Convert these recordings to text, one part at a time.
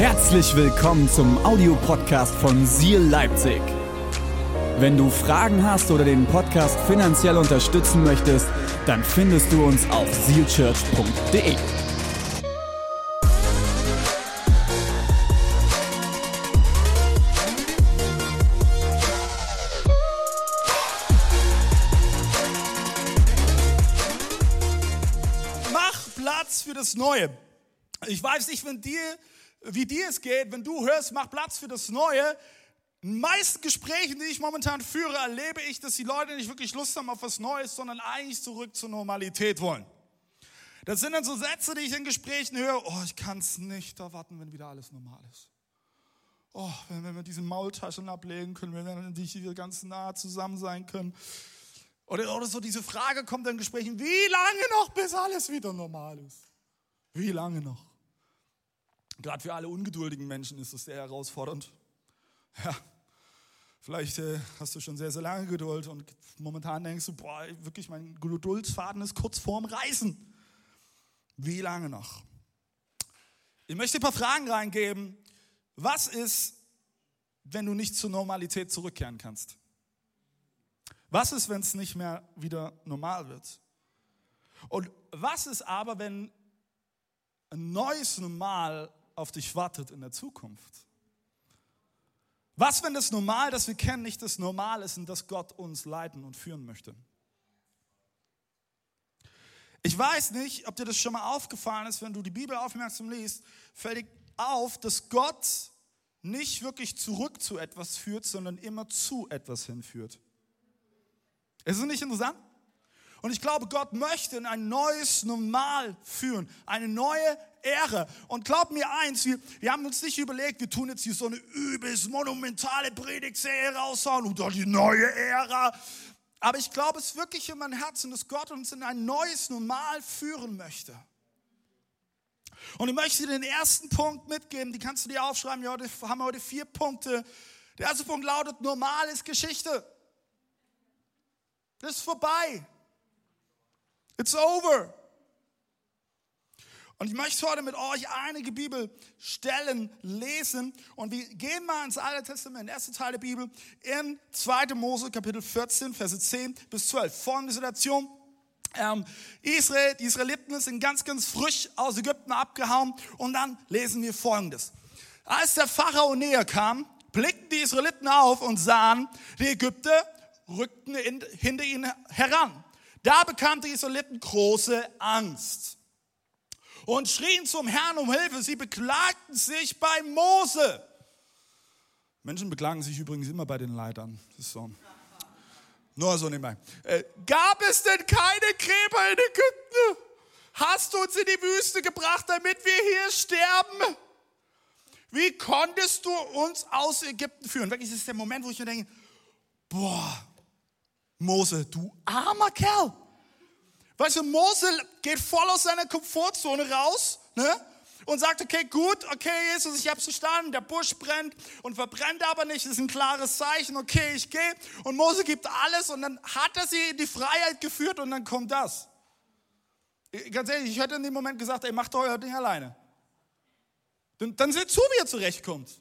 Herzlich willkommen zum Audiopodcast von Seal Leipzig. Wenn du Fragen hast oder den Podcast finanziell unterstützen möchtest, dann findest du uns auf sealchurch.de. Mach Platz für das Neue. Ich weiß nicht, wenn dir, wie dir es geht, wenn du hörst, mach Platz für das Neue. In den meisten Gesprächen, die ich momentan führe, erlebe ich, dass die Leute nicht wirklich Lust haben auf was Neues, sondern eigentlich zurück zur Normalität wollen. Das sind dann so Sätze, die ich in Gesprächen höre. Oh, ich kann es nicht erwarten, wenn wieder alles normal ist. Oh, wenn, wenn wir diese Maultaschen ablegen können, wenn wir dann hier ganz nah zusammen sein können. Oder, oder so diese Frage kommt in Gesprächen, wie lange noch, bis alles wieder normal ist? Wie lange noch? Gerade für alle ungeduldigen Menschen ist das sehr herausfordernd. Ja, vielleicht äh, hast du schon sehr, sehr lange Geduld und momentan denkst du, boah, wirklich, mein Geduldsfaden ist kurz vorm Reißen. Wie lange noch? Ich möchte ein paar Fragen reingeben. Was ist, wenn du nicht zur Normalität zurückkehren kannst? Was ist, wenn es nicht mehr wieder normal wird? Und was ist aber, wenn ein neues Normal auf dich wartet in der Zukunft? Was, wenn das Normal, das wir kennen, nicht das Normal ist und das Gott uns leiten und führen möchte? Ich weiß nicht, ob dir das schon mal aufgefallen ist, wenn du die Bibel aufmerksam liest, fällt dir auf, dass Gott nicht wirklich zurück zu etwas führt, sondern immer zu etwas hinführt. Ist es nicht interessant? Und ich glaube, Gott möchte in ein neues Normal führen, eine neue Ära. Und glaub mir eins, wir, wir haben uns nicht überlegt, wir tun jetzt hier so eine übelst monumentale Predigtserie raushauen und dann die neue Ära. Aber ich glaube es wirklich in meinem Herzen, dass Gott uns in ein neues Normal führen möchte. Und ich möchte dir den ersten Punkt mitgeben, die kannst du dir aufschreiben. Wir haben heute vier Punkte. Der erste Punkt lautet, normal ist Geschichte. Das ist vorbei. It's over. Und ich möchte heute mit euch einige Bibelstellen lesen und wir gehen mal ins Alte Testament, erste Teil der Bibel, in 2. Mose Kapitel 14, Verse 10 bis 12. Folgende Situation. Ähm, Israel, die Israeliten sind ganz, ganz frisch aus Ägypten abgehauen und dann lesen wir Folgendes. Als der Pharao näher kam, blickten die Israeliten auf und sahen, die Ägypter rückten in, hinter ihnen heran. Da bekamen die Israeliten große Angst und schrien zum Herrn um Hilfe. Sie beklagten sich bei Mose. Menschen beklagen sich übrigens immer bei den Leitern. Das ist so. Nur so nebenbei. Äh, gab es denn keine Gräber in Ägypten? Hast du uns in die Wüste gebracht, damit wir hier sterben? Wie konntest du uns aus Ägypten führen? Wirklich, das ist der Moment, wo ich mir denke, boah, Mose, du armer Kerl. Weißt du, Mose geht voll aus seiner Komfortzone raus ne? und sagt, okay, gut, okay, Jesus, ich habe verstanden, der Busch brennt und verbrennt aber nicht, das ist ein klares Zeichen, okay, ich gehe. Und Mose gibt alles und dann hat er sie in die Freiheit geführt und dann kommt das. Ganz ehrlich, ich hätte in dem Moment gesagt, ey, macht euer Ding alleine. Dann, dann seht zu, wie ihr zurechtkommt.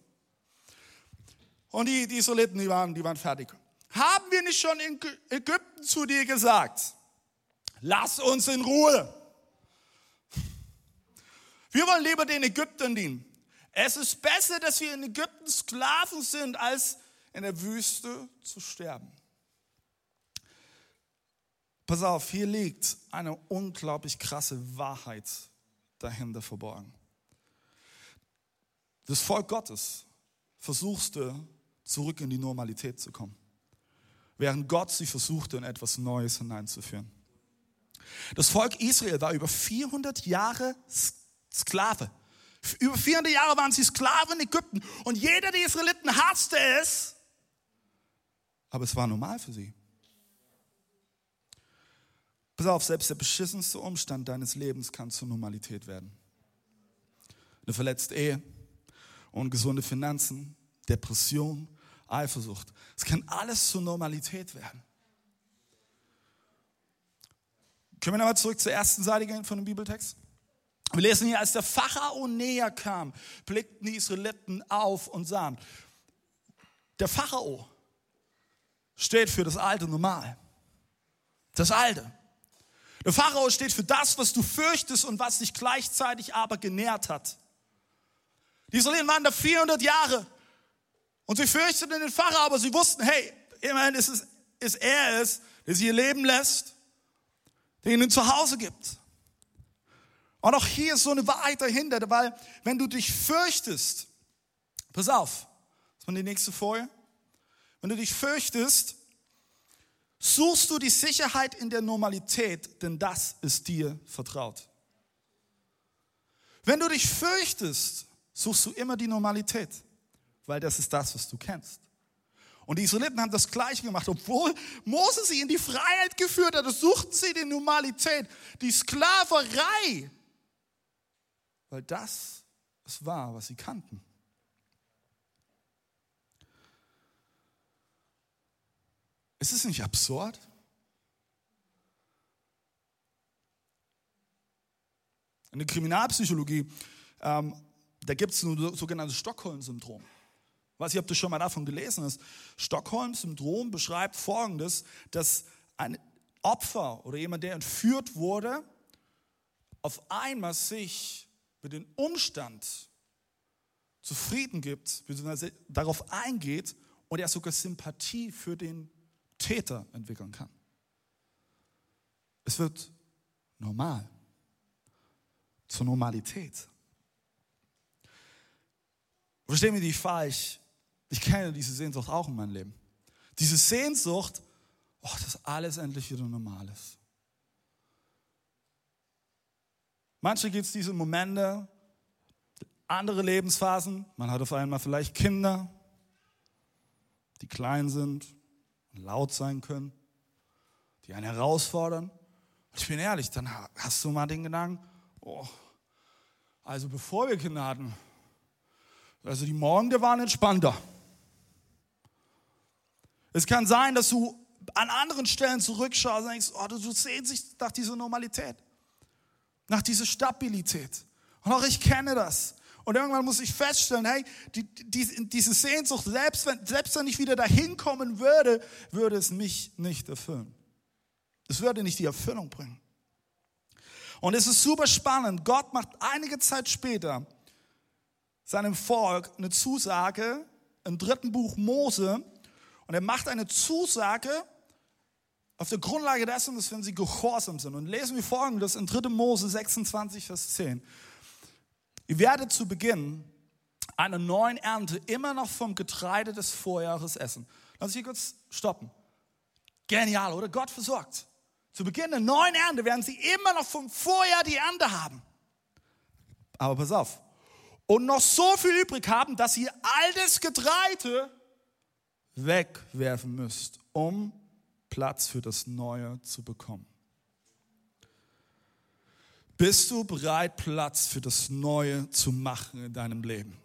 Und die, die Israeliten, die waren, die waren fertig. Haben wir nicht schon in Ägypten zu dir gesagt? Lass uns in Ruhe. Wir wollen lieber den Ägyptern dienen. Es ist besser, dass wir in Ägypten Sklaven sind, als in der Wüste zu sterben. Pass auf, hier liegt eine unglaublich krasse Wahrheit dahinter verborgen. Das Volk Gottes versuchte, zurück in die Normalität zu kommen, während Gott sie versuchte, in etwas Neues hineinzuführen. Das Volk Israel war über 400 Jahre Sklave. Über 400 Jahre waren sie Sklaven in Ägypten und jeder der Israeliten hasste es, aber es war normal für sie. Pass auf, selbst der beschissenste Umstand deines Lebens kann zur Normalität werden. Eine verletzte Ehe, ungesunde Finanzen, Depression, Eifersucht. Es kann alles zur Normalität werden. Können wir nochmal zurück zur ersten Seite gehen von dem Bibeltext? Wir lesen hier, als der Pharao näher kam, blickten die Israeliten auf und sahen. Der Pharao steht für das alte Normal. Das alte. Der Pharao steht für das, was du fürchtest und was dich gleichzeitig aber genährt hat. Die Israeliten waren da 400 Jahre und sie fürchteten den Pharao, aber sie wussten, hey, immerhin ist es ist er es, der sie ihr Leben lässt, der ihnen zu Hause gibt. Und auch hier ist so eine Wahrheit dahinter, weil wenn du dich fürchtest, pass auf, das war die nächste Folie, wenn du dich fürchtest, suchst du die Sicherheit in der Normalität, denn das ist dir vertraut. Wenn du dich fürchtest, suchst du immer die Normalität, weil das ist das, was du kennst. Und die Israeliten haben das Gleiche gemacht. Obwohl Mose sie in die Freiheit geführt hat, suchten sie die Normalität, die Sklaverei, weil das es war, was sie kannten. Ist es nicht absurd? In der Kriminalpsychologie, ähm, da gibt es ein sogenanntes Stockholm-Syndrom. Ich weiß nicht, ob du schon mal davon gelesen hast. Stockholm-Syndrom beschreibt Folgendes, dass ein Opfer oder jemand, der entführt wurde, auf einmal sich mit dem Umstand zufrieden gibt, beziehungsweise darauf eingeht und er sogar Sympathie für den Täter entwickeln kann. Es wird normal, zur Normalität. Verstehen wir die falsch? Ich kenne diese Sehnsucht auch in meinem Leben. Diese Sehnsucht, oh, dass alles endlich wieder normal ist. Manche gibt es diese Momente, andere Lebensphasen. Man hat auf einmal vielleicht Kinder, die klein sind, laut sein können, die einen herausfordern. Und ich bin ehrlich, dann hast du mal den Gedanken, oh, also bevor wir Kinder hatten, also die Morgen, die waren entspannter. Es kann sein, dass du an anderen Stellen zurückschaust und denkst, oh, du sehnst dich nach dieser Normalität, nach dieser Stabilität. Und auch ich kenne das. Und irgendwann muss ich feststellen, hey, die, die, diese Sehnsucht, selbst wenn, selbst wenn ich wieder dahin kommen würde, würde es mich nicht erfüllen. Es würde nicht die Erfüllung bringen. Und es ist super spannend. Gott macht einige Zeit später seinem Volk eine Zusage im dritten Buch Mose. Und er macht eine Zusage auf der Grundlage dessen, dass wenn sie gehorsam sind. Und lesen wir folgendes in 3. Mose 26, Vers 10. Ihr werdet zu Beginn einer neuen Ernte immer noch vom Getreide des Vorjahres essen. Lass uns hier kurz stoppen. Genial, oder? Gott versorgt. Zu Beginn der neuen Ernte werden sie immer noch vom Vorjahr die Ernte haben. Aber pass auf. Und noch so viel übrig haben, dass ihr altes Getreide wegwerfen müsst, um Platz für das Neue zu bekommen. Bist du bereit, Platz für das Neue zu machen in deinem Leben?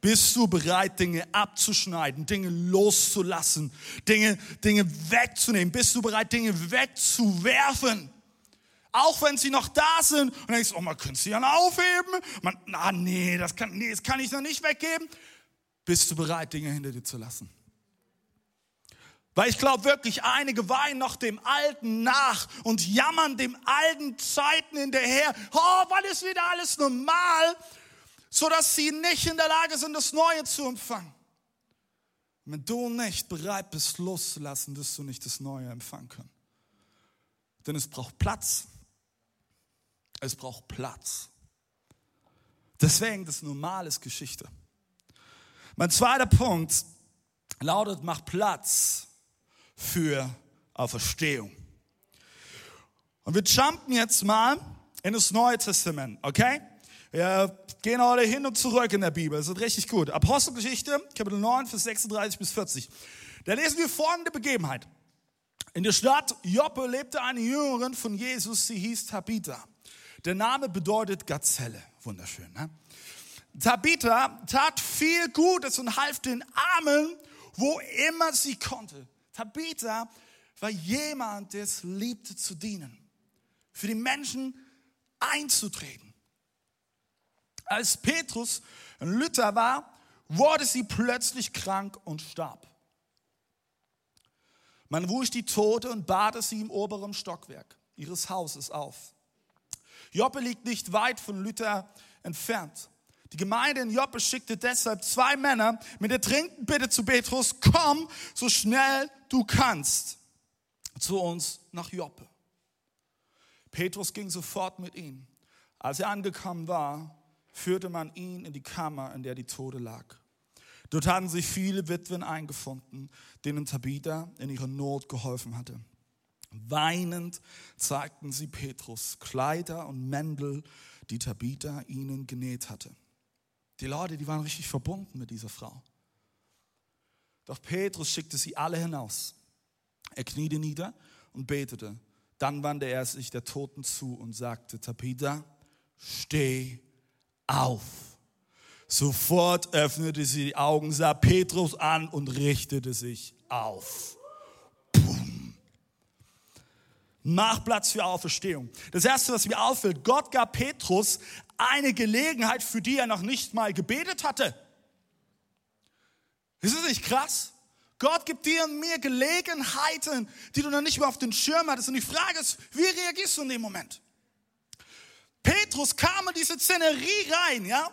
Bist du bereit, Dinge abzuschneiden, Dinge loszulassen, Dinge, Dinge wegzunehmen? Bist du bereit, Dinge wegzuwerfen? Auch wenn sie noch da sind und denkst, oh, man könnte sie ja aufheben. Man, na, nee, das kann, nee, das kann ich noch nicht weggeben. Bist du bereit, Dinge hinter dir zu lassen? Weil ich glaube wirklich, einige weinen noch dem Alten nach und jammern dem alten Zeiten hinterher. Oh, wann ist wieder alles normal? Sodass sie nicht in der Lage sind, das Neue zu empfangen. Wenn du nicht bereit bist, loszulassen, wirst du nicht das Neue empfangen können. Denn es braucht Platz. Es braucht Platz. Deswegen, das Normal ist Geschichte. Mein zweiter Punkt lautet, mach Platz für Auferstehung. Und wir jumpen jetzt mal in das Neue Testament, okay? Wir gehen heute hin und zurück in der Bibel. Das ist richtig gut. Apostelgeschichte, Kapitel 9, Vers 36 bis 40. Da lesen wir folgende Begebenheit. In der Stadt Joppe lebte eine Jüngerin von Jesus, sie hieß Tabitha. Der Name bedeutet Gazelle. Wunderschön, ne? Tabitha tat viel Gutes und half den Armen, wo immer sie konnte. Tabitha war jemand, der es liebte zu dienen, für die Menschen einzutreten. Als Petrus in Luther war, wurde sie plötzlich krank und starb. Man wusch die Tote und badete sie im oberen Stockwerk ihres Hauses auf. Joppe liegt nicht weit von Luther entfernt. Die Gemeinde in Joppe schickte deshalb zwei Männer mit der dringenden Bitte zu Petrus, komm so schnell du kannst zu uns nach Joppe. Petrus ging sofort mit ihnen. Als er angekommen war, führte man ihn in die Kammer, in der die Tote lag. Dort hatten sich viele Witwen eingefunden, denen Tabitha in ihrer Not geholfen hatte. Weinend zeigten sie Petrus Kleider und Mäntel, die Tabitha ihnen genäht hatte. Die Leute, die waren richtig verbunden mit dieser Frau. Doch Petrus schickte sie alle hinaus. Er kniete nieder und betete. Dann wandte er sich der Toten zu und sagte, Tabitha, steh auf. Sofort öffnete sie die Augen, sah Petrus an und richtete sich auf. Mach Platz für Auferstehung. Das erste, was mir auffällt, Gott gab Petrus eine Gelegenheit, für die er noch nicht mal gebetet hatte. Ist das nicht krass? Gott gibt dir und mir Gelegenheiten, die du noch nicht mal auf den Schirm hattest. Und die Frage ist, wie reagierst du in dem Moment? Petrus kam in diese Szenerie rein, ja?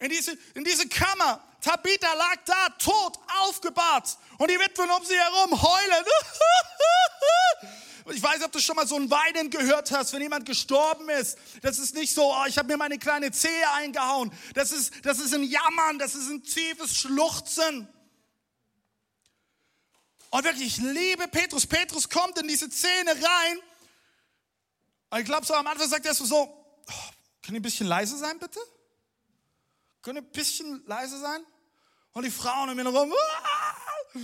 In diese, in diese Kammer. Tabitha lag da, tot, aufgebahrt. Und die Witwen um sie herum heulen. Ich weiß ob du schon mal so ein Weinen gehört hast, wenn jemand gestorben ist. Das ist nicht so, oh, ich habe mir meine kleine Zehe eingehauen. Das ist, das ist ein Jammern, das ist ein tiefes Schluchzen. Und wirklich, ich liebe Petrus. Petrus kommt in diese Szene rein. Und ich glaube, so am Anfang sagt er so, oh, können ihr ein bisschen leise sein, bitte? Können ihr ein bisschen leise sein? Und die Frauen um ihn herum, ah,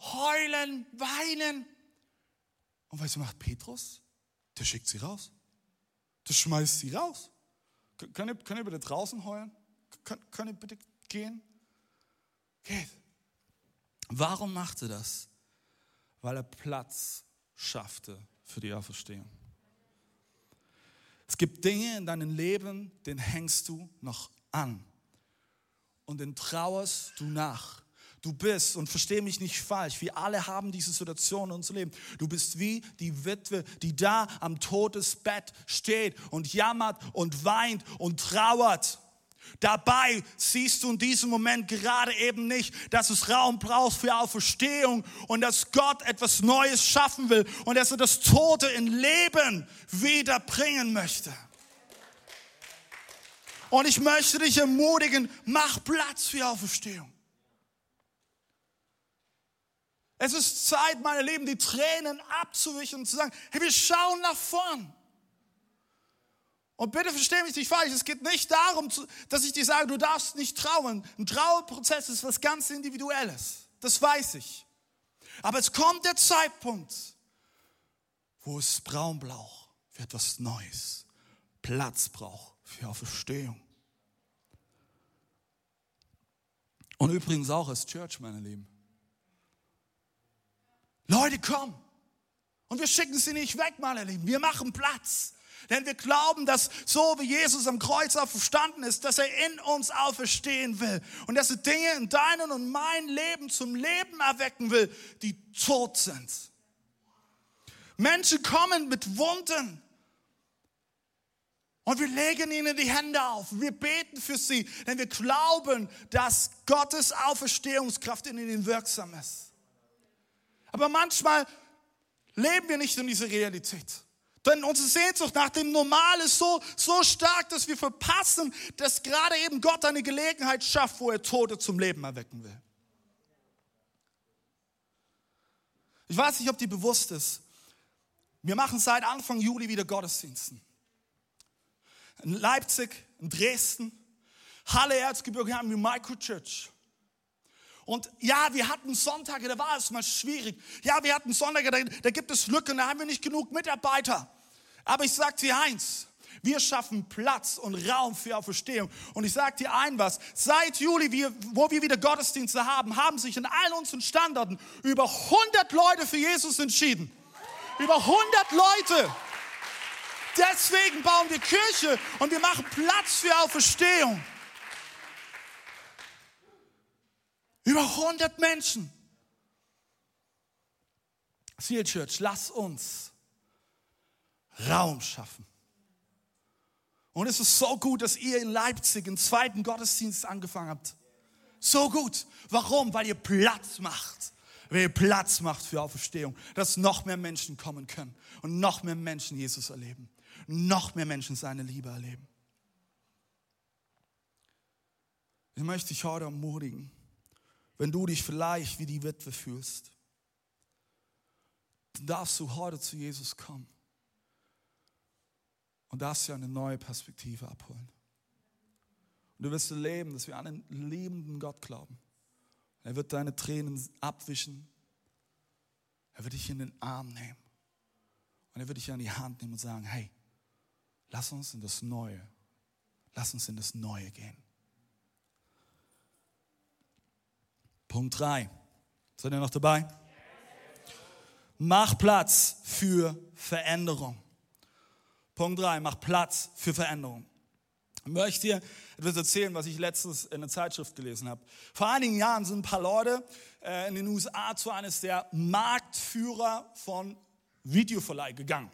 heulen, weinen. Und was macht Petrus? Der schickt sie raus. Der schmeißt sie raus. Könnt ihr, könnt ihr bitte draußen heulen? Könnt, könnt ihr bitte gehen? Geht. Warum macht er das? Weil er Platz schaffte für die Auferstehung. Es gibt Dinge in deinem Leben, denen hängst du noch an und den trauerst du nach. Du bist, und verstehe mich nicht falsch, wir alle haben diese Situation in unserem Leben. Du bist wie die Witwe, die da am Todesbett steht und jammert und weint und trauert. Dabei siehst du in diesem Moment gerade eben nicht, dass es Raum braucht für Auferstehung und dass Gott etwas Neues schaffen will und dass er das Tote in Leben wiederbringen möchte. Und ich möchte dich ermutigen, mach Platz für Auferstehung. Es ist Zeit, meine Lieben, die Tränen abzuwischen und zu sagen, hey, wir schauen nach vorn. Und bitte verstehe mich nicht falsch, es geht nicht darum, dass ich dir sage, du darfst nicht trauen. Ein Trauerprozess ist was ganz Individuelles. Das weiß ich. Aber es kommt der Zeitpunkt, wo es Braun braucht für etwas Neues, Platz braucht für Auferstehung. Und übrigens auch als Church, meine Lieben. Leute, komm. Und wir schicken sie nicht weg, meine Lieben. Wir machen Platz. Denn wir glauben, dass so wie Jesus am Kreuz auferstanden ist, dass er in uns auferstehen will. Und dass er Dinge in deinem und mein Leben zum Leben erwecken will, die tot sind. Menschen kommen mit Wunden. Und wir legen ihnen die Hände auf. Wir beten für sie, denn wir glauben, dass Gottes Auferstehungskraft in ihnen wirksam ist. Aber manchmal leben wir nicht in dieser Realität. Denn unsere Sehnsucht nach dem Normal ist so, so stark, dass wir verpassen, dass gerade eben Gott eine Gelegenheit schafft, wo er Tote zum Leben erwecken will. Ich weiß nicht, ob dir bewusst ist. Wir machen seit Anfang Juli wieder Gottesdiensten. In Leipzig, in Dresden, Halle Erzgebirge haben wir Microchurch. Und ja, wir hatten Sonntage, da war es mal schwierig. Ja, wir hatten Sonntage, da, da gibt es Lücken, da haben wir nicht genug Mitarbeiter. Aber ich sage dir eins, wir schaffen Platz und Raum für Auferstehung. Und ich sage dir ein was, seit Juli, wir, wo wir wieder Gottesdienste haben, haben sich in allen unseren Standorten über 100 Leute für Jesus entschieden. Über 100 Leute. Deswegen bauen wir Kirche und wir machen Platz für Auferstehung. Über 100 Menschen. Seal Church, lass uns Raum schaffen. Und es ist so gut, dass ihr in Leipzig einen zweiten Gottesdienst angefangen habt. So gut. Warum? Weil ihr Platz macht. Weil ihr Platz macht für Auferstehung. Dass noch mehr Menschen kommen können und noch mehr Menschen Jesus erleben. Noch mehr Menschen seine Liebe erleben. Ich möchte dich heute ermutigen, wenn du dich vielleicht wie die Witwe fühlst, dann darfst du heute zu Jesus kommen und darfst dir eine neue Perspektive abholen. Und du wirst erleben, dass wir an einen liebenden Gott glauben. Er wird deine Tränen abwischen. Er wird dich in den Arm nehmen. Und er wird dich an die Hand nehmen und sagen, hey, lass uns in das Neue, lass uns in das Neue gehen. Punkt 3. Seid ihr noch dabei? Mach Platz für Veränderung. Punkt 3, mach Platz für Veränderung. Ich möchte dir etwas erzählen, was ich letztens in einer Zeitschrift gelesen habe. Vor einigen Jahren sind ein paar Leute äh, in den USA zu eines der Marktführer von Videoverleih gegangen.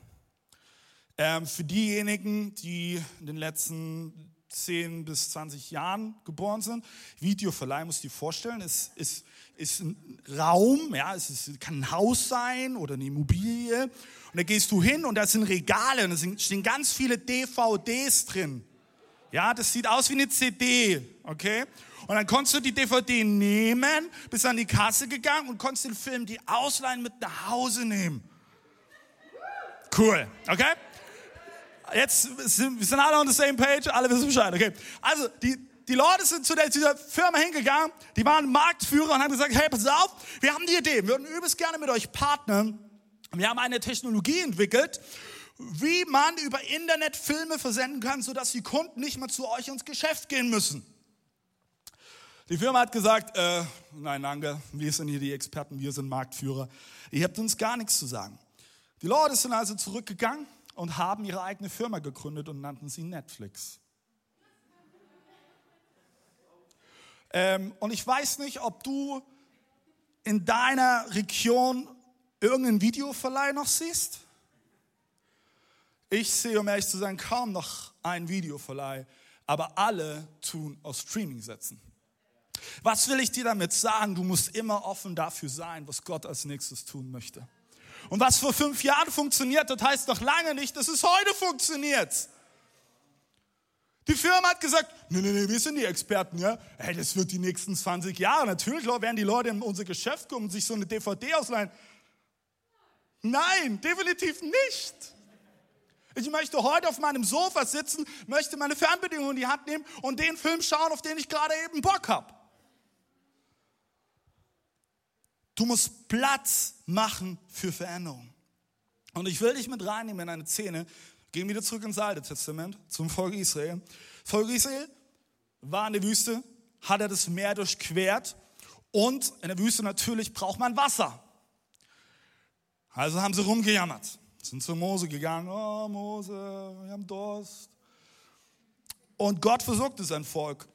Ähm, für diejenigen, die in den letzten 10 bis 20 Jahren geboren sind, Videoverleih, muss ich dir vorstellen, ist, ist, ist ein Raum, ja, es ist, kann ein Haus sein oder eine Immobilie und da gehst du hin und da sind Regale und da stehen ganz viele DVDs drin. Ja, das sieht aus wie eine CD, okay? Und dann konntest du die DVD nehmen, bist an die Kasse gegangen und konntest den Film die ausleihen mit nach Hause nehmen. Cool, okay? Jetzt sind wir alle on the same page, alle wissen Bescheid, okay? Also, die, die Leute sind zu dieser Firma hingegangen, die waren Marktführer und haben gesagt, hey, pass auf, wir haben die Idee, wir würden übelst gerne mit euch partnern wir haben eine Technologie entwickelt, wie man über Internet Filme versenden kann, sodass die Kunden nicht mehr zu euch ins Geschäft gehen müssen. Die Firma hat gesagt, äh, nein, danke, wir sind hier die Experten, wir sind Marktführer. Ihr habt uns gar nichts zu sagen. Die Leute sind also zurückgegangen und haben ihre eigene Firma gegründet und nannten sie Netflix. Ähm, und ich weiß nicht, ob du in deiner Region irgendeinen Videoverleih noch siehst? Ich sehe, um ehrlich zu sein, kaum noch einen Videoverleih, aber alle tun aus Streaming-Sätzen. Was will ich dir damit sagen? Du musst immer offen dafür sein, was Gott als nächstes tun möchte. Und was vor fünf Jahren funktioniert, das heißt noch lange nicht, dass es heute funktioniert. Die Firma hat gesagt, nee, nee, nee, wir sind die Experten, ja. Hey, das wird die nächsten 20 Jahre. Natürlich werden die Leute in unser Geschäft kommen und sich so eine DVD ausleihen. Nein, definitiv nicht. Ich möchte heute auf meinem Sofa sitzen, möchte meine Fernbedienung in die Hand nehmen und den Film schauen, auf den ich gerade eben Bock habe. Du musst Platz machen für Veränderung. Und ich will dich mit reinnehmen in eine Szene. Gehen wieder zurück ins Alte Testament zum Volk Israel. Volk Israel war in der Wüste, hat er das Meer durchquert und in der Wüste natürlich braucht man Wasser. Also haben sie rumgejammert, sind zu Mose gegangen, oh Mose, wir haben Durst. Und Gott versorgte sein Volk.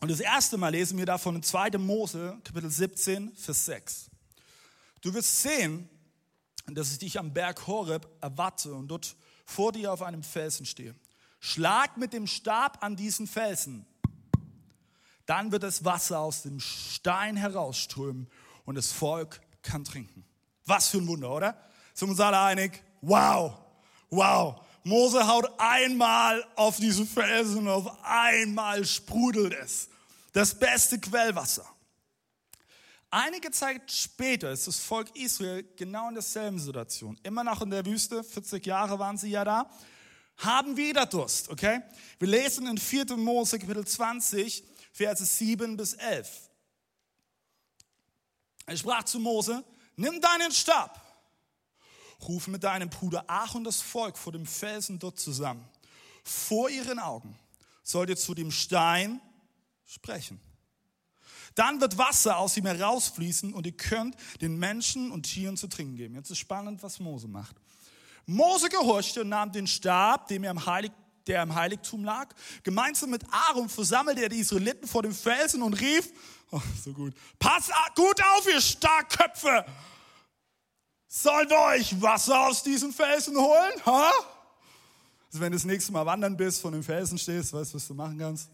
Und das erste Mal lesen wir davon in 2. Mose, Kapitel 17, Vers 6. Du wirst sehen, dass ich dich am Berg Horeb erwarte und dort vor dir auf einem Felsen stehe. Schlag mit dem Stab an diesen Felsen. Dann wird das Wasser aus dem Stein herausströmen und das Volk kann trinken. Was für ein Wunder, oder? Sind wir uns alle einig? Wow, wow. Mose haut einmal auf diesen Felsen und auf einmal sprudelt es. Das beste Quellwasser. Einige Zeit später ist das Volk Israel genau in derselben Situation. Immer noch in der Wüste, 40 Jahre waren sie ja da, haben wieder Durst, okay? Wir lesen in 4. Mose Kapitel 20, Verse 7 bis 11. Er sprach zu Mose, Nimm deinen Stab, ruf mit deinem Bruder Aaron das Volk vor dem Felsen dort zusammen. Vor ihren Augen sollt ihr zu dem Stein sprechen. Dann wird Wasser aus ihm herausfließen und ihr könnt den Menschen und Tieren zu trinken geben. Jetzt ist spannend, was Mose macht. Mose gehorchte und nahm den Stab, dem er im Heilig, der im Heiligtum lag. Gemeinsam mit Aaron versammelte er die Israeliten vor dem Felsen und rief, oh, so gut, pass gut auf, ihr Starkköpfe! Sollen wir euch Wasser aus diesem Felsen holen? Ha? Also wenn du das nächste Mal wandern bist, von dem Felsen stehst, weißt du, was du machen kannst?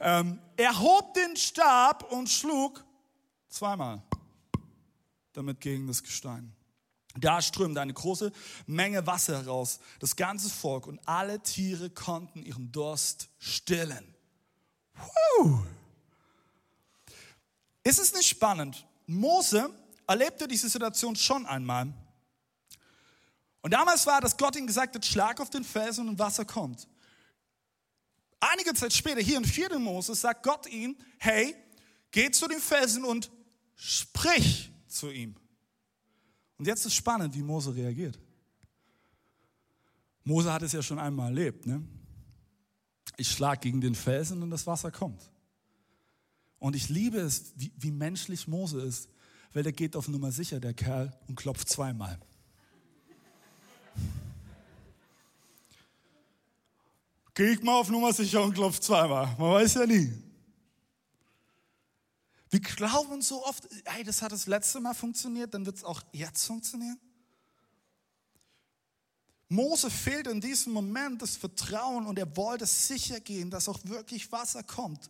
Ähm, er hob den Stab und schlug zweimal damit gegen das Gestein. Da strömte eine große Menge Wasser heraus. Das ganze Volk und alle Tiere konnten ihren Durst stillen. Puh. Ist es nicht spannend? Mose erlebte diese Situation schon einmal. Und damals war, dass Gott ihm gesagt hat, schlag auf den Felsen und Wasser kommt. Einige Zeit später, hier in 4. Mose, sagt Gott ihm, hey, geh zu dem Felsen und sprich zu ihm. Und jetzt ist spannend, wie Mose reagiert. Mose hat es ja schon einmal erlebt. Ne? Ich schlage gegen den Felsen und das Wasser kommt. Und ich liebe es, wie, wie menschlich Mose ist, weil der geht auf Nummer sicher, der Kerl, und klopft zweimal. Geh ich mal auf Nummer sicher und klopft zweimal. Man weiß ja nie. Wir glauben so oft, hey, das hat das letzte Mal funktioniert, dann wird es auch jetzt funktionieren. Mose fehlt in diesem Moment das Vertrauen und er wollte sicher gehen, dass auch wirklich Wasser kommt.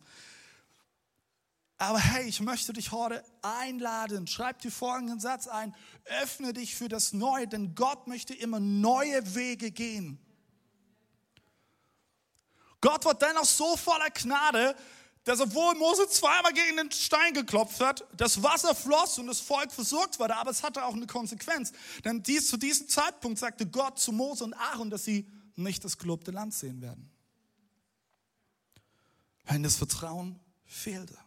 Aber hey, ich möchte dich heute einladen. Schreib dir folgenden Satz ein. Öffne dich für das Neue, denn Gott möchte immer neue Wege gehen. Gott war dennoch so voller Gnade, dass obwohl Mose zweimal gegen den Stein geklopft hat, das Wasser floss und das Volk versorgt wurde, aber es hatte auch eine Konsequenz. Denn dies, zu diesem Zeitpunkt sagte Gott zu Mose und Aaron, dass sie nicht das gelobte Land sehen werden. Wenn das Vertrauen fehlte.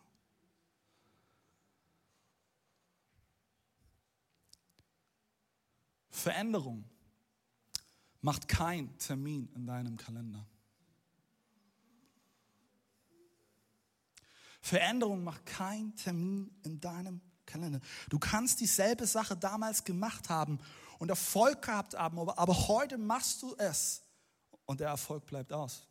Veränderung macht kein Termin in deinem Kalender. Veränderung macht kein Termin in deinem Kalender. Du kannst dieselbe Sache damals gemacht haben und Erfolg gehabt haben, aber, aber heute machst du es und der Erfolg bleibt aus.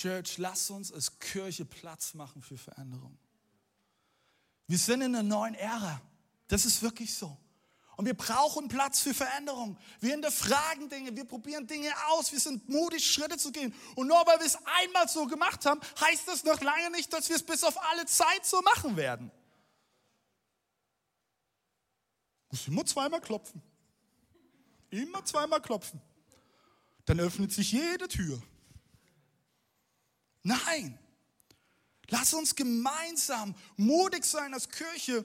Church, lass uns als Kirche Platz machen für Veränderung. Wir sind in einer neuen Ära. Das ist wirklich so. Und wir brauchen Platz für Veränderung. Wir hinterfragen Dinge, wir probieren Dinge aus, wir sind mutig, Schritte zu gehen. Und nur weil wir es einmal so gemacht haben, heißt das noch lange nicht, dass wir es bis auf alle Zeit so machen werden. Muss immer zweimal klopfen. Immer zweimal klopfen. Dann öffnet sich jede Tür. Nein. Lass uns gemeinsam mutig sein als Kirche,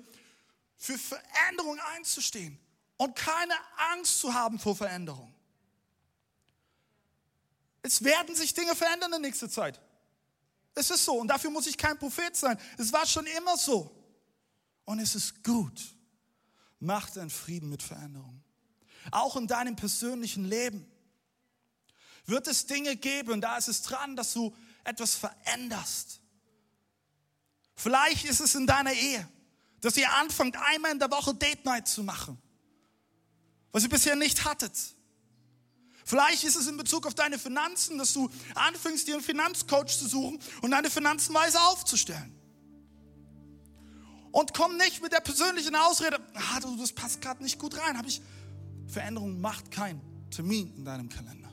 für Veränderung einzustehen und keine Angst zu haben vor Veränderung. Es werden sich Dinge verändern in nächster Zeit. Es ist so und dafür muss ich kein Prophet sein. Es war schon immer so. Und es ist gut. Mach deinen Frieden mit Veränderung. Auch in deinem persönlichen Leben wird es Dinge geben, da ist es dran, dass du etwas veränderst. Vielleicht ist es in deiner Ehe, dass ihr anfangt, einmal in der Woche Date Night zu machen was ihr bisher nicht hattet. Vielleicht ist es in Bezug auf deine Finanzen, dass du anfängst, dir einen Finanzcoach zu suchen und deine Finanzen weise aufzustellen. Und komm nicht mit der persönlichen Ausrede, ah, du, das passt gerade nicht gut rein. Habe ich Veränderung macht keinen Termin in deinem Kalender.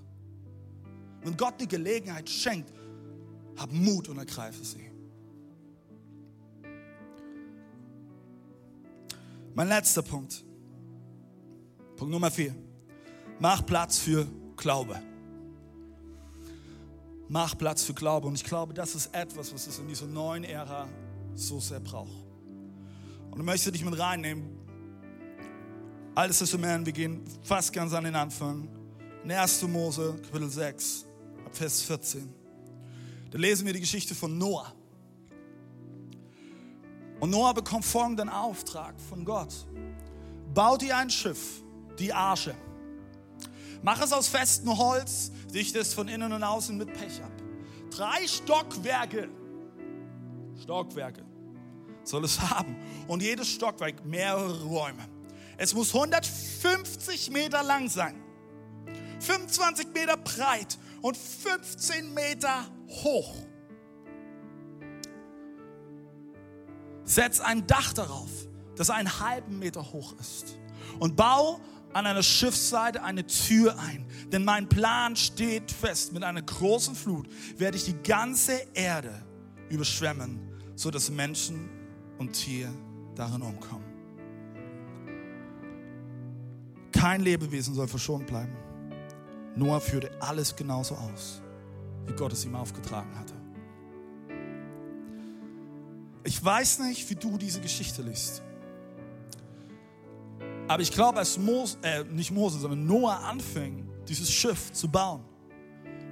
Wenn Gott die Gelegenheit schenkt, hab Mut und ergreife sie. Mein letzter Punkt. Punkt Nummer vier. Mach Platz für Glaube. Mach Platz für Glaube. Und ich glaube, das ist etwas, was es in dieser neuen Ära so sehr braucht. Und ich möchte dich mit reinnehmen. Altes Testament, wir gehen fast ganz an den Anfang. In 1. Mose, Kapitel 6, Vers 14. Da lesen wir die Geschichte von Noah. Und Noah bekommt folgenden Auftrag von Gott. Baut ihr ein Schiff die Arche. Mach es aus festem Holz, dicht es von innen und außen mit Pech ab. Drei Stockwerke, Stockwerke soll es haben. Und jedes Stockwerk mehrere Räume. Es muss 150 Meter lang sein, 25 Meter breit und 15 Meter hoch. Setz ein Dach darauf, das einen halben Meter hoch ist. Und bau an einer Schiffsseite eine Tür ein. Denn mein Plan steht fest. Mit einer großen Flut werde ich die ganze Erde überschwemmen, sodass Menschen und Tier darin umkommen. Kein Lebewesen soll verschont bleiben. Noah führte alles genauso aus, wie Gott es ihm aufgetragen hatte. Ich weiß nicht, wie du diese Geschichte liest. Aber ich glaube, als Mose, äh, nicht Mose, sondern Noah anfing, dieses Schiff zu bauen,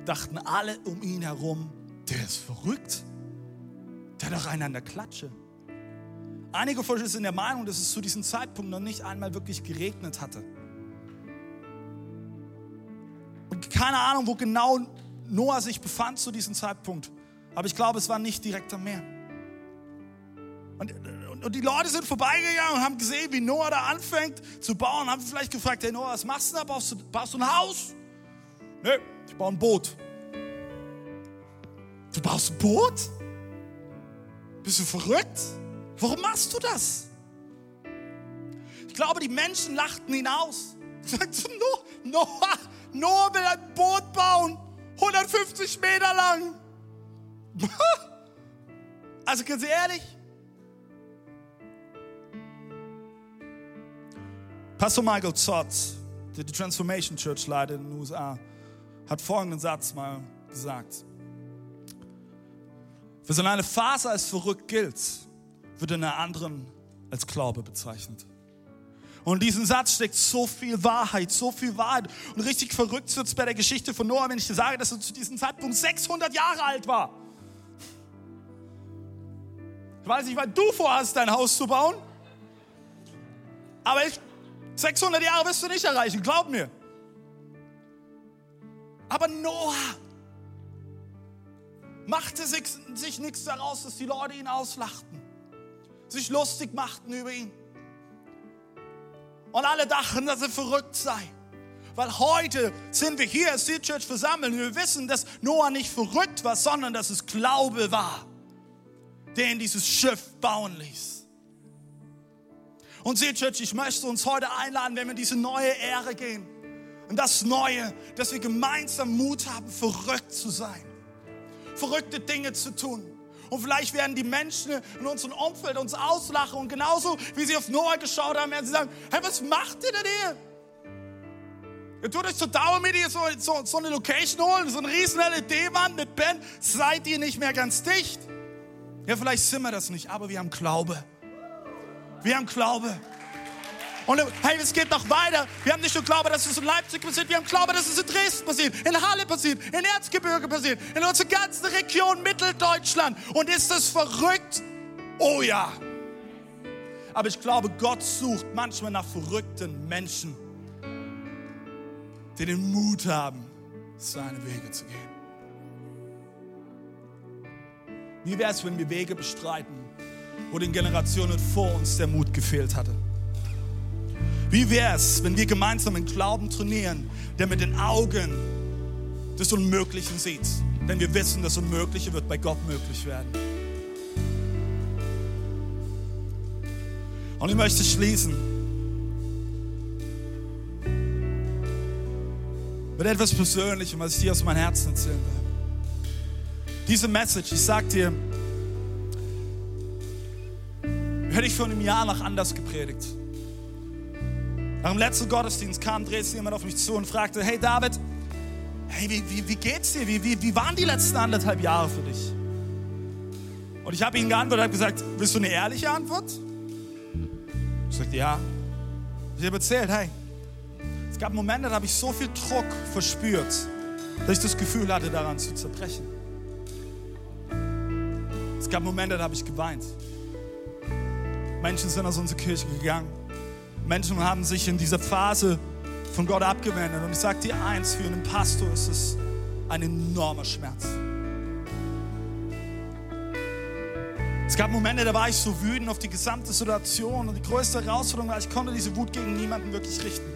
dachten alle um ihn herum, der ist verrückt. Der hat doch einen an der Klatsche. Einige von uns sind der Meinung, dass es zu diesem Zeitpunkt noch nicht einmal wirklich geregnet hatte. Keine Ahnung, wo genau Noah sich befand zu diesem Zeitpunkt. Aber ich glaube, es war nicht direkt am Meer. Und, und, und, die Leute sind vorbeigegangen und haben gesehen, wie Noah da anfängt zu bauen. Haben vielleicht gefragt, hey Noah, was machst du da? Baust du, baust du ein Haus? Nee, ich baue ein Boot. Du baust ein Boot? Bist du verrückt? Warum machst du das? Ich glaube, die Menschen lachten ihn aus. Sagst du, Noah, Noah will ein Boot bauen, 150 Meter lang. Also ganz ehrlich, Pastor Michael Zott, der die Transformation Church leitet in den USA, hat folgenden Satz mal gesagt. Wer so eine Phase als verrückt gilt, wird in einer anderen als Glaube bezeichnet. Und in diesem Satz steckt so viel Wahrheit, so viel Wahrheit. Und richtig verrückt wird es bei der Geschichte von Noah, wenn ich dir sage, dass er zu diesem Zeitpunkt 600 Jahre alt war. Ich weiß nicht, wann du vorhast, dein Haus zu bauen. Aber ich 600 Jahre wirst du nicht erreichen, glaub mir. Aber Noah machte sich, sich nichts daraus, dass die Leute ihn auslachten, sich lustig machten über ihn. Und alle dachten, dass er verrückt sei. Weil heute sind wir hier als Sea Church versammelt und wir wissen, dass Noah nicht verrückt war, sondern dass es Glaube war, der ihn dieses Schiff bauen ließ. Und seht, Church, ich möchte uns heute einladen, wenn wir in diese neue Ehre gehen. Und das Neue, dass wir gemeinsam Mut haben, verrückt zu sein. Verrückte Dinge zu tun. Und vielleicht werden die Menschen in unserem Umfeld uns auslachen. Und genauso wie sie auf Noah geschaut haben, werden sie sagen, hey, was macht ihr denn hier? Ihr tut euch zur Dauermedie so, so, so eine Location holen, so eine riesen LED-Wand mit Ben. Seid ihr nicht mehr ganz dicht? Ja, vielleicht sind wir das nicht, aber wir haben Glaube. Wir haben Glaube. Und hey, es geht noch weiter. Wir haben nicht nur Glaube, dass es in Leipzig passiert, wir haben Glaube, dass es in Dresden passiert, in Halle passiert, in Erzgebirge passiert, in unserer ganzen Region Mitteldeutschland. Und ist das verrückt? Oh ja. Aber ich glaube, Gott sucht manchmal nach verrückten Menschen, die den Mut haben, seine Wege zu gehen. Wie wäre es, wenn wir Wege bestreiten, wo den Generationen vor uns der Mut gefehlt hatte. Wie wäre es, wenn wir gemeinsam einen Glauben trainieren, der mit den Augen des Unmöglichen sieht? Denn wir wissen, das Unmögliche wird bei Gott möglich werden. Und ich möchte schließen mit etwas Persönlichem, was ich dir aus meinem Herzen erzählen will. Diese Message, ich sag dir, hätte ich vor einem Jahr noch anders gepredigt. Nach dem letzten Gottesdienst kam, drehte jemand auf mich zu und fragte, hey David, hey, wie, wie, wie geht's dir? Wie, wie, wie waren die letzten anderthalb Jahre für dich? Und ich habe ihm geantwortet, habe gesagt, willst du eine ehrliche Antwort? Ich sagte, ja. Ich habe erzählt, hey, es gab Momente, da habe ich so viel Druck verspürt, dass ich das Gefühl hatte, daran zu zerbrechen. Es gab Momente, da habe ich geweint. Menschen sind aus unserer Kirche gegangen. Menschen haben sich in dieser Phase von Gott abgewendet. Und ich sage dir eins, für einen Pastor ist es ein enormer Schmerz. Es gab Momente, da war ich so wütend auf die gesamte Situation und die größte Herausforderung war, ich konnte diese Wut gegen niemanden wirklich richten.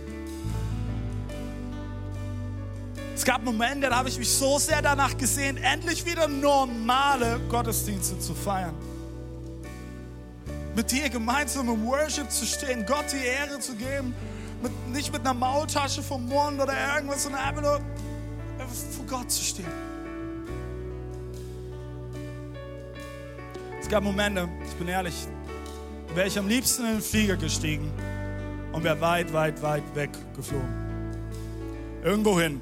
Es gab Momente, da habe ich mich so sehr danach gesehen, endlich wieder normale Gottesdienste zu feiern. Mit dir gemeinsam im Worship zu stehen, Gott die Ehre zu geben, mit, nicht mit einer Maultasche vom Mund oder irgendwas, sondern einfach nur vor Gott zu stehen. Es gab Momente, ich bin ehrlich, wäre ich am liebsten in den Flieger gestiegen und wäre weit, weit, weit weg geflogen. Irgendwo hin,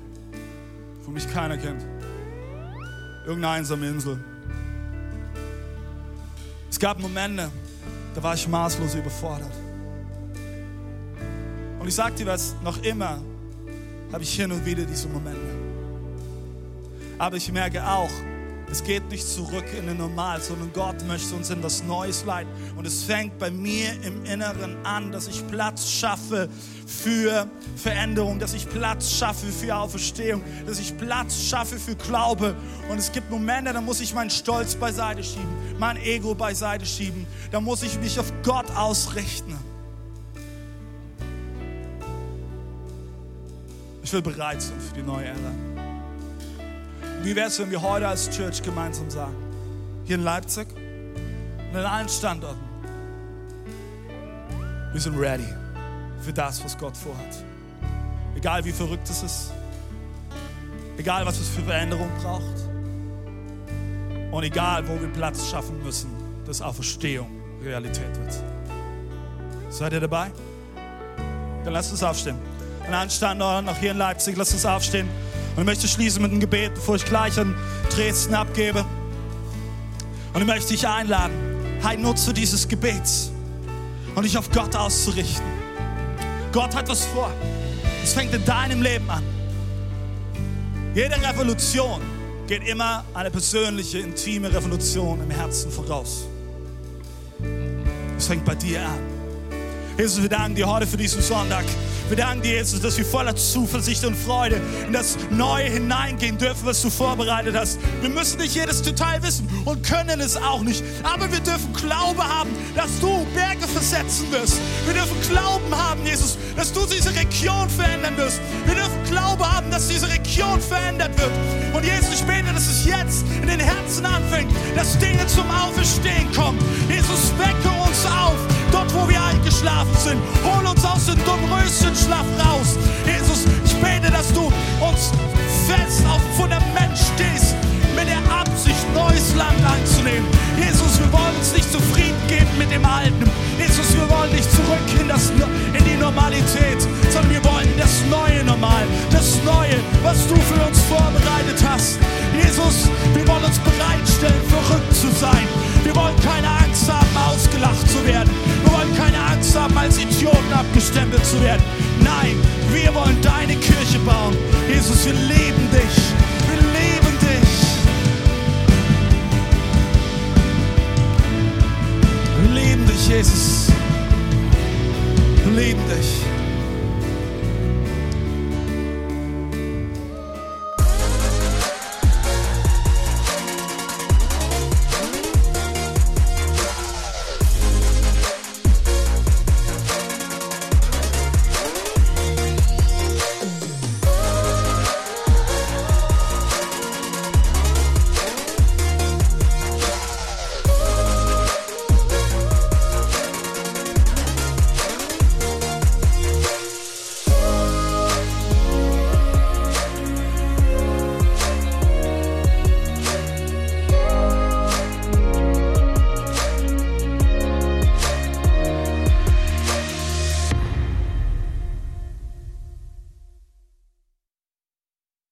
wo mich keiner kennt. Irgendeine einsame Insel. Es gab Momente, da war ich maßlos überfordert. Und ich sage dir was, noch immer habe ich hin und wieder diese Momente. Aber ich merke auch, es geht nicht zurück in den Normal, sondern Gott möchte uns in das Neues leiten. Und es fängt bei mir im Inneren an, dass ich Platz schaffe für Veränderung, dass ich Platz schaffe für Auferstehung, dass ich Platz schaffe für Glaube. Und es gibt Momente, da muss ich meinen Stolz beiseite schieben, mein Ego beiseite schieben. Da muss ich mich auf Gott ausrichten. Ich will bereit sein für die neue Ära. Wie wäre es, wenn wir heute als Church gemeinsam sagen? Hier in Leipzig und in allen Standorten. Wir sind ready für das, was Gott vorhat. Egal wie verrückt es ist. Egal was es für Veränderung braucht. Und egal, wo wir Platz schaffen müssen, dass Auferstehung Realität wird. Seid ihr dabei? Dann lasst uns aufstehen. An allen Standorten, auch hier in Leipzig, lasst uns aufstehen. Und ich möchte schließen mit einem Gebet, bevor ich gleich an Dresden abgebe. Und ich möchte dich einladen, hey, nutze dieses Gebet und dich auf Gott auszurichten. Gott hat was vor. Es fängt in deinem Leben an. Jede Revolution geht immer eine persönliche, intime Revolution im Herzen voraus. Es fängt bei dir an. Jesus, wir danken dir heute für diesen Sonntag. Wir danken dir, Jesus, dass wir voller Zuversicht und Freude in das Neue hineingehen dürfen, was du vorbereitet hast. Wir müssen nicht jedes Detail wissen und können es auch nicht. Aber wir dürfen Glaube haben, dass du Berge versetzen wirst. Wir dürfen Glauben haben, Jesus, dass du diese Region verändern wirst. Wir dürfen Glaube haben, dass diese Region verändert wird. Und Jesus, ich bete, dass es jetzt in den Herzen anfängt, dass Dinge zum Auferstehen kommen. Jesus, wecke uns auf wo wir eingeschlafen sind. Hol uns aus dem Schlaf raus. Jesus, ich bete, dass du uns fest auf dem Fundament stehst, mit der Absicht, neues Land einzunehmen. Jesus, wir wollen uns nicht zufrieden geben mit dem Alten. Jesus, wir wollen nicht zurück in, das, in die Normalität, sondern wir wollen das neue Normal, das Neue, was du für uns vorbereitet hast. Jesus, wir wollen uns bereitstellen, verrückt zu sein. Wir wollen keine Angst haben, ausgelacht zu werden. Wir wollen keine Angst haben, als Idioten abgestempelt zu werden. Nein, wir wollen deine Kirche bauen. Jesus, wir lieben dich. Jesus. Lindas.